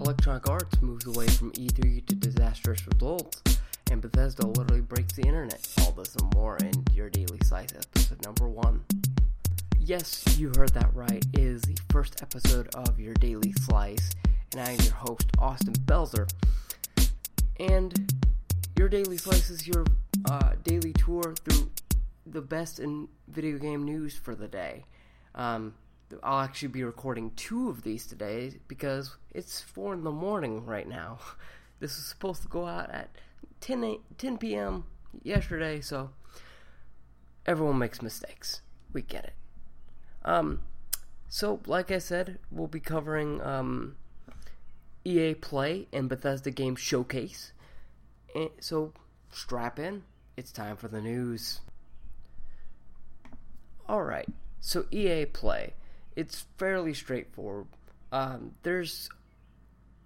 Electronic Arts moves away from E3 to disastrous results, and Bethesda literally breaks the internet. All this and more in your Daily Slice episode number one. Yes, you heard that right. It is the first episode of your Daily Slice, and I am your host, Austin Belzer. And your Daily Slice is your uh, daily tour through the best in video game news for the day. Um, I'll actually be recording two of these today because it's 4 in the morning right now. This is supposed to go out at 10, 8, 10 p.m. yesterday, so everyone makes mistakes. We get it. Um, so, like I said, we'll be covering um, EA Play and Bethesda Game Showcase. And so, strap in. It's time for the news. Alright, so EA Play it's fairly straightforward. Um, there's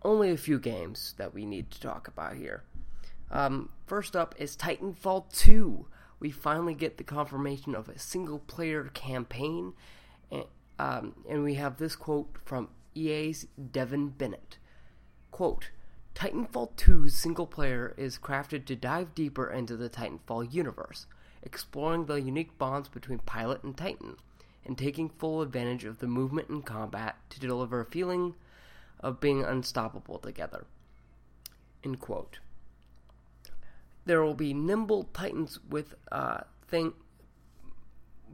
only a few games that we need to talk about here. Um, first up is Titanfall 2. We finally get the confirmation of a single player campaign, and, um, and we have this quote from EA's Devin Bennett. Quote, Titanfall 2's single player is crafted to dive deeper into the Titanfall universe, exploring the unique bonds between pilot and Titan and taking full advantage of the movement and combat to deliver a feeling of being unstoppable together. End quote. There will be nimble titans with uh, thing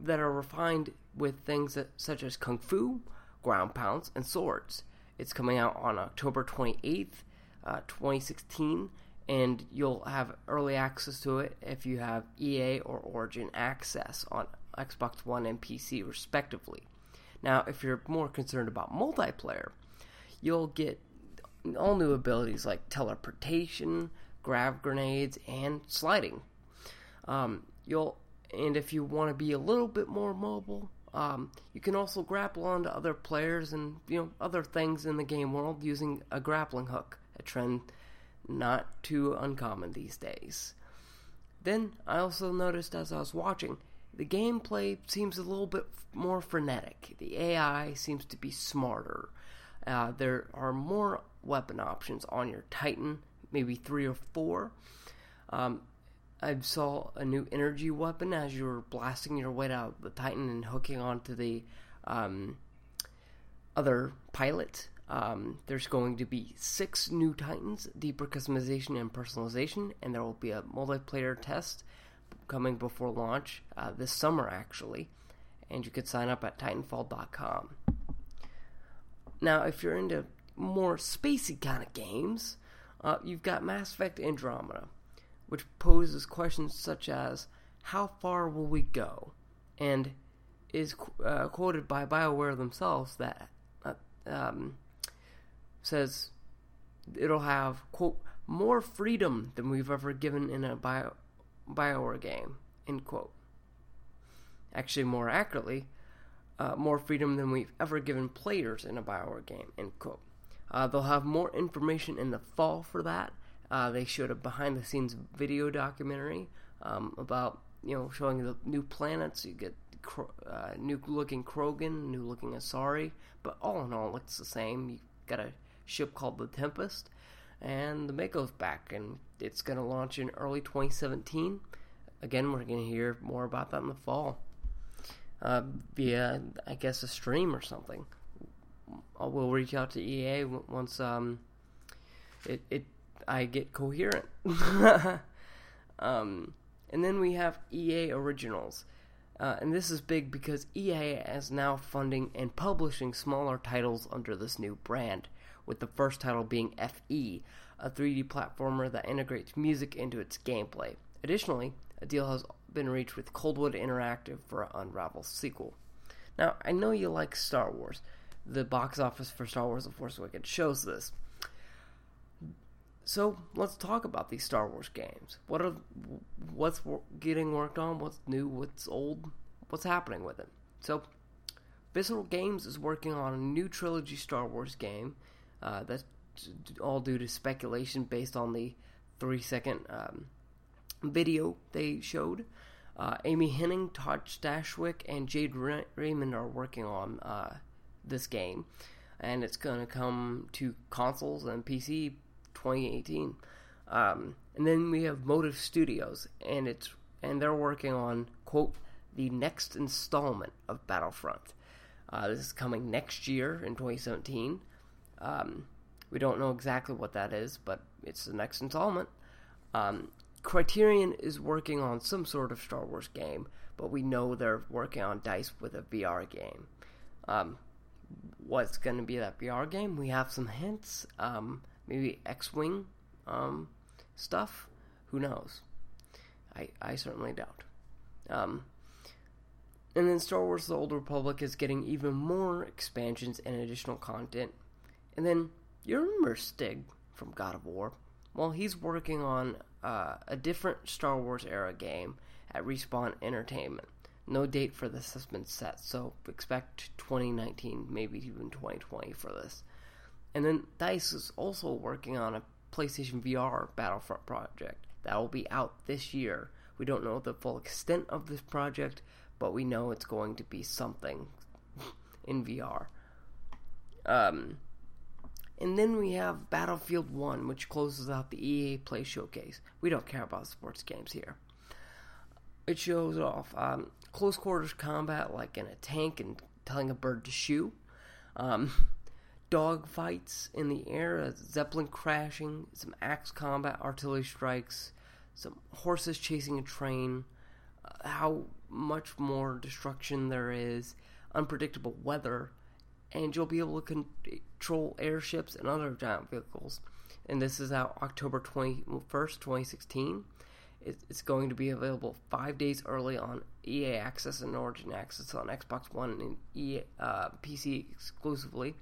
that are refined with things that, such as kung fu, ground pounds, and swords. It's coming out on October 28th, uh, 2016, and you'll have early access to it if you have EA or Origin access on Xbox One and PC, respectively. Now, if you're more concerned about multiplayer, you'll get all new abilities like teleportation, grav grenades, and sliding. Um, you'll and if you want to be a little bit more mobile, um, you can also grapple onto other players and you know other things in the game world using a grappling hook, a trend not too uncommon these days. Then I also noticed as I was watching, the gameplay seems a little bit more frenetic. The AI seems to be smarter. Uh, there are more weapon options on your Titan, maybe three or four. Um, I saw a new energy weapon as you were blasting your way out of the Titan and hooking onto the um, other pilot. Um, there's going to be six new Titans, deeper customization and personalization, and there will be a multiplayer test coming before launch uh, this summer, actually. And you could sign up at Titanfall.com. Now, if you're into more spacey kind of games, uh, you've got Mass Effect Andromeda, which poses questions such as how far will we go? And is uh, quoted by BioWare themselves that uh, um, says it'll have, quote, more freedom than we've ever given in a bio, Bioware game, end quote. Actually, more accurately, uh, more freedom than we've ever given players in a Bioware game, end quote. Uh, they'll have more information in the fall for that. Uh, they showed a behind the scenes video documentary um, about, you know, showing the new planets. You get uh, new looking Krogan, new looking Asari, but all in all, looks the same. You got a ship called the Tempest, and the Mako's back, and it's going to launch in early 2017. Again, we're going to hear more about that in the fall uh, via, I guess, a stream or something. We'll reach out to EA once um, it, it I get coherent. um, and then we have EA Originals. Uh, and this is big because EA is now funding and publishing smaller titles under this new brand with the first title being FE, a 3D platformer that integrates music into its gameplay. Additionally, a deal has been reached with Coldwood Interactive for an Unravel sequel. Now, I know you like Star Wars. The box office for Star Wars The Force Awakens shows this. So let's talk about these Star Wars games. What are what's getting worked on? What's new? What's old? What's happening with it? So, Visceral Games is working on a new trilogy Star Wars game uh, that's all due to speculation based on the three second um, video they showed. Uh, Amy Hennig, Todd Stashwick, and Jade Raymond are working on uh, this game. and it's going to come to consoles and PC 2018. Um, and then we have Motive Studios, and it's and they're working on quote the next installment of Battlefront. Uh, this is coming next year in 2017. Um, we don't know exactly what that is, but it's the next installment. Um, Criterion is working on some sort of Star Wars game, but we know they're working on Dice with a VR game. Um, what's going to be that VR game? We have some hints. Um, maybe X Wing um, stuff. Who knows? I, I certainly doubt. Um, and then Star Wars The Old Republic is getting even more expansions and additional content. And then you remember Stig from God of War? Well, he's working on uh, a different Star Wars era game at Respawn Entertainment. No date for this has been set, so expect 2019, maybe even 2020 for this. And then DICE is also working on a PlayStation VR Battlefront project that will be out this year. We don't know the full extent of this project, but we know it's going to be something in VR. Um, and then we have Battlefield 1, which closes out the EA Play Showcase. We don't care about sports games here. It shows off um, close quarters combat, like in a tank and telling a bird to shoo. Um, dog fights in the air, a zeppelin crashing, some axe combat, artillery strikes, some horses chasing a train, uh, how much more destruction there is, unpredictable weather, and you'll be able to control airships and other giant vehicles. And this is out October 21st, 2016. It's going to be available five days early on EA Access and Origin Access on Xbox One and EA, uh, PC exclusively.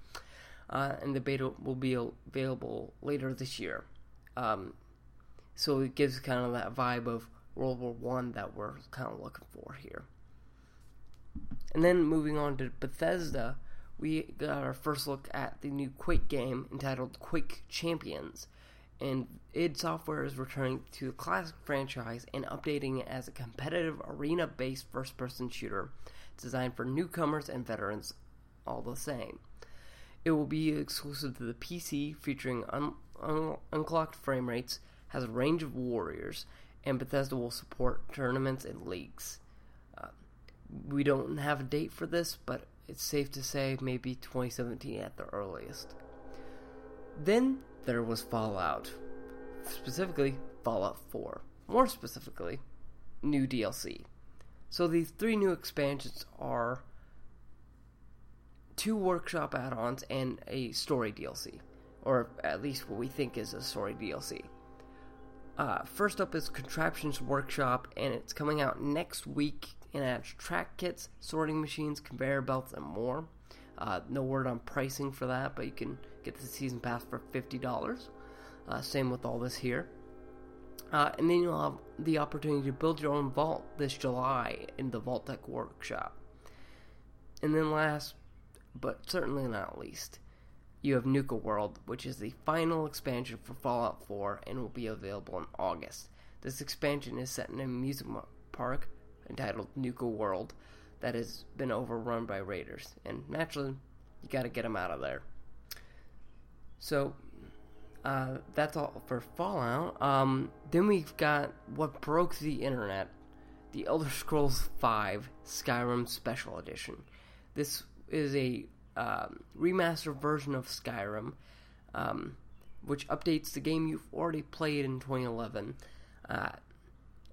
Uh, and the beta will be available later this year. Um, so it gives kind of that vibe of World War One that we're kind of looking for here. And then moving on to Bethesda, we got our first look at the new Quake game entitled Quake Champions. And id Software is returning to the classic franchise and updating it as a competitive arena based first person shooter designed for newcomers and veterans all the same. It will be exclusive to the PC, featuring un- un- unclocked frame rates, has a range of warriors, and Bethesda will support tournaments and leagues. Uh, we don't have a date for this, but it's safe to say maybe 2017 at the earliest. Then there was Fallout, specifically Fallout 4. More specifically, new DLC. So these three new expansions are two workshop add-ons and a story DLC, or at least what we think is a story DLC. Uh, first up is Contraptions Workshop, and it's coming out next week and adds track kits, sorting machines, conveyor belts, and more. Uh, no word on pricing for that, but you can get the season pass for $50. Uh, same with all this here. Uh, and then you'll have the opportunity to build your own vault this July in the Vault-Tec Workshop. And then last, but certainly not least, you have Nuka World, which is the final expansion for Fallout 4 and will be available in August. This expansion is set in an amusement park entitled Nuka World that has been overrun by raiders. And naturally, you got to get them out of there. So, uh, that's all for Fallout. Um, then we've got what broke the internet the Elder Scrolls V Skyrim Special Edition. This is a um, remastered version of Skyrim, um, which updates the game you've already played in 2011, uh,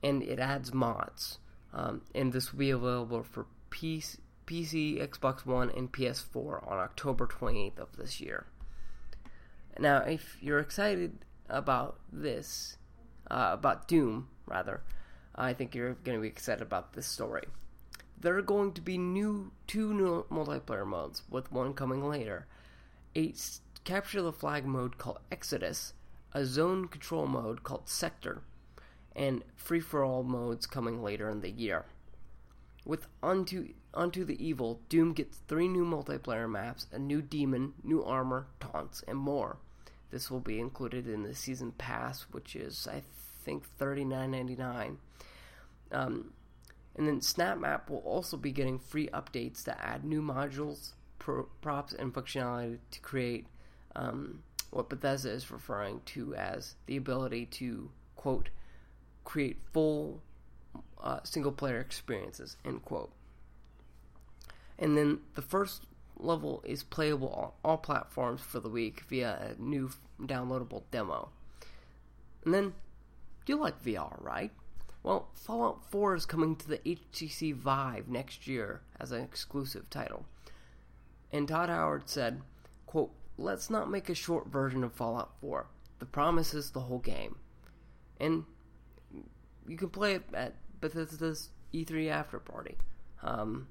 and it adds mods. Um, and this will be available for PC, PC, Xbox One, and PS4 on October 28th of this year. Now, if you're excited about this, uh, about Doom, rather, I think you're going to be excited about this story. There are going to be new two new multiplayer modes, with one coming later. A capture the flag mode called Exodus, a zone control mode called Sector, and free for all modes coming later in the year. With Unto, Unto the Evil, Doom gets three new multiplayer maps, a new demon, new armor, taunts, and more. This will be included in the season pass, which is I think thirty nine ninety nine. Um, and then Snap Map will also be getting free updates that add new modules, pro- props and functionality to create um, what Bethesda is referring to as the ability to quote create full uh, single player experiences end quote. And then the first level is playable on all platforms for the week via a new downloadable demo. And then you like VR, right? Well, Fallout 4 is coming to the HTC Vive next year as an exclusive title. And Todd Howard said, quote, let's not make a short version of Fallout 4. The promise is the whole game. And you can play it at Bethesda's E3 after party, um,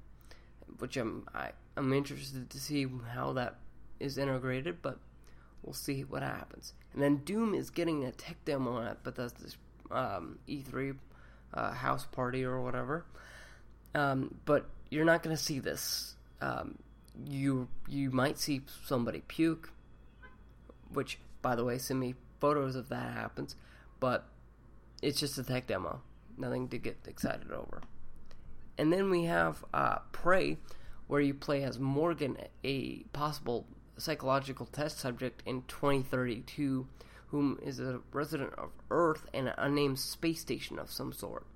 which I'm I, I'm interested to see how that is integrated, but we'll see what happens. And then Doom is getting a tech demo at Bethesda's um, E3 uh, house party or whatever. Um, but you're not going to see this. Um, you you might see somebody puke, which by the way, send me photos of that happens. But it's just a tech demo, nothing to get excited over. And then we have uh, Prey, where you play as Morgan, a possible psychological test subject in 2032 whom is a resident of Earth and an unnamed space station of some sort.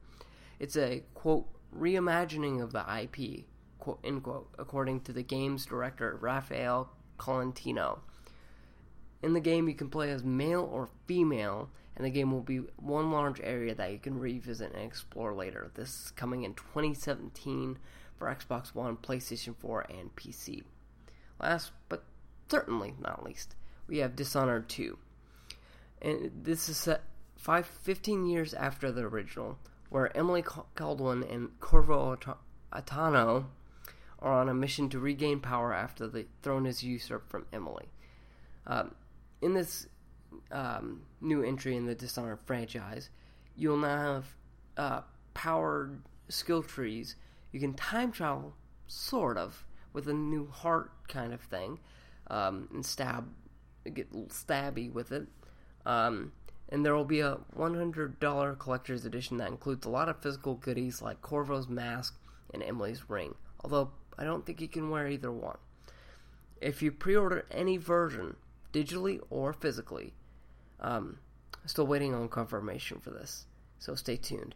It's a quote reimagining of the IP, quote end quote, according to the game's director Raphael Colantonio. In the game, you can play as male or female, and the game will be one large area that you can revisit and explore later. This is coming in 2017 for Xbox One, PlayStation 4, and PC. Last but certainly not least, we have Dishonored 2 and this is set five, 15 years after the original, where Emily Kaldwin and Corvo Attano are on a mission to regain power after the throne is usurped from Emily. Um, in this um, new entry in the Dishonored franchise, you'll now have uh, powered skill trees. You can time travel, sort of, with a new heart kind of thing, um, and stab, get stabby with it. Um, and there will be a $100 collector's edition that includes a lot of physical goodies like Corvo's mask and Emily's ring, although I don't think you can wear either one. If you pre order any version, digitally or physically, um, still waiting on confirmation for this, so stay tuned.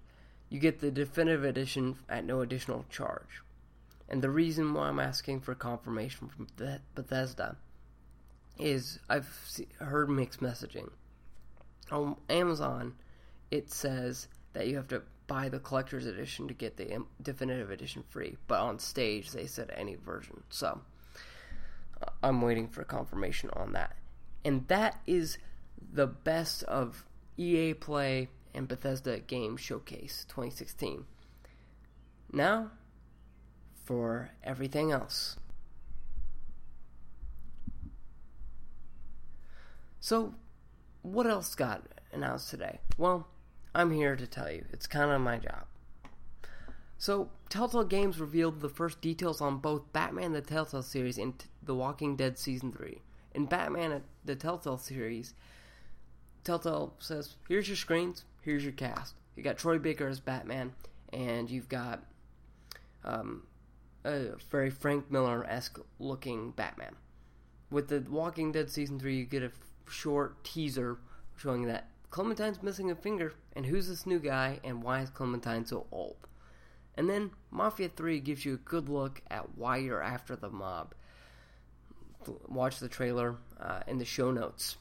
You get the definitive edition at no additional charge. And the reason why I'm asking for confirmation from Bethesda is I've heard mixed messaging on Amazon, it says that you have to buy the collector's edition to get the definitive edition free. But on stage, they said any version. So I'm waiting for confirmation on that. And that is the best of EA Play and Bethesda Game Showcase 2016. Now, for everything else. So, what else got announced today? Well, I'm here to tell you. It's kind of my job. So, Telltale Games revealed the first details on both Batman the Telltale series and The Walking Dead Season 3. In Batman the Telltale series, Telltale says, here's your screens, here's your cast. You got Troy Baker as Batman, and you've got um, a very Frank Miller esque looking Batman. With The Walking Dead Season 3, you get a short teaser showing that Clementine's missing a finger, and who's this new guy, and why is Clementine so old? And then Mafia 3 gives you a good look at why you're after the mob. Watch the trailer uh, in the show notes.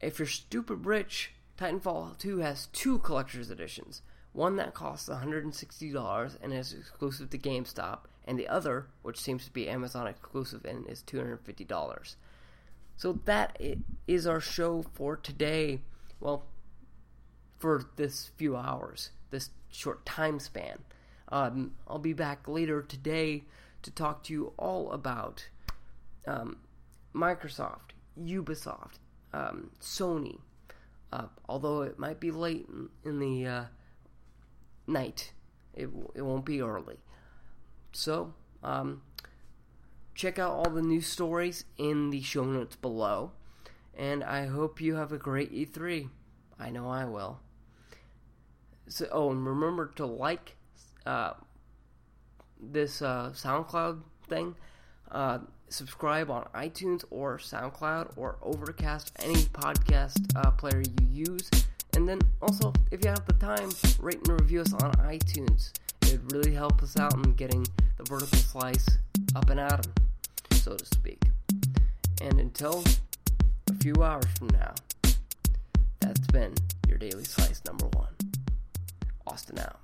If you're stupid rich, Titanfall 2 has two collector's editions. One that costs $160 and is exclusive to GameStop, and the other, which seems to be Amazon exclusive and is $250. So that is our show for today. Well, for this few hours, this short time span. Um, I'll be back later today to talk to you all about um, Microsoft, Ubisoft, um, Sony. Uh, although it might be late in, in the uh, night, it, it won't be early. So, um, check out all the news stories in the show notes below. And I hope you have a great E3. I know I will. So, oh, and remember to like uh, this uh, SoundCloud thing. Subscribe on iTunes or SoundCloud or Overcast, any podcast uh, player you use. And then also, if you have the time, rate and review us on iTunes. It would really help us out in getting the vertical slice up and 'em, so to speak. And until a few hours from now, that's been your Daily Slice number one. Austin out.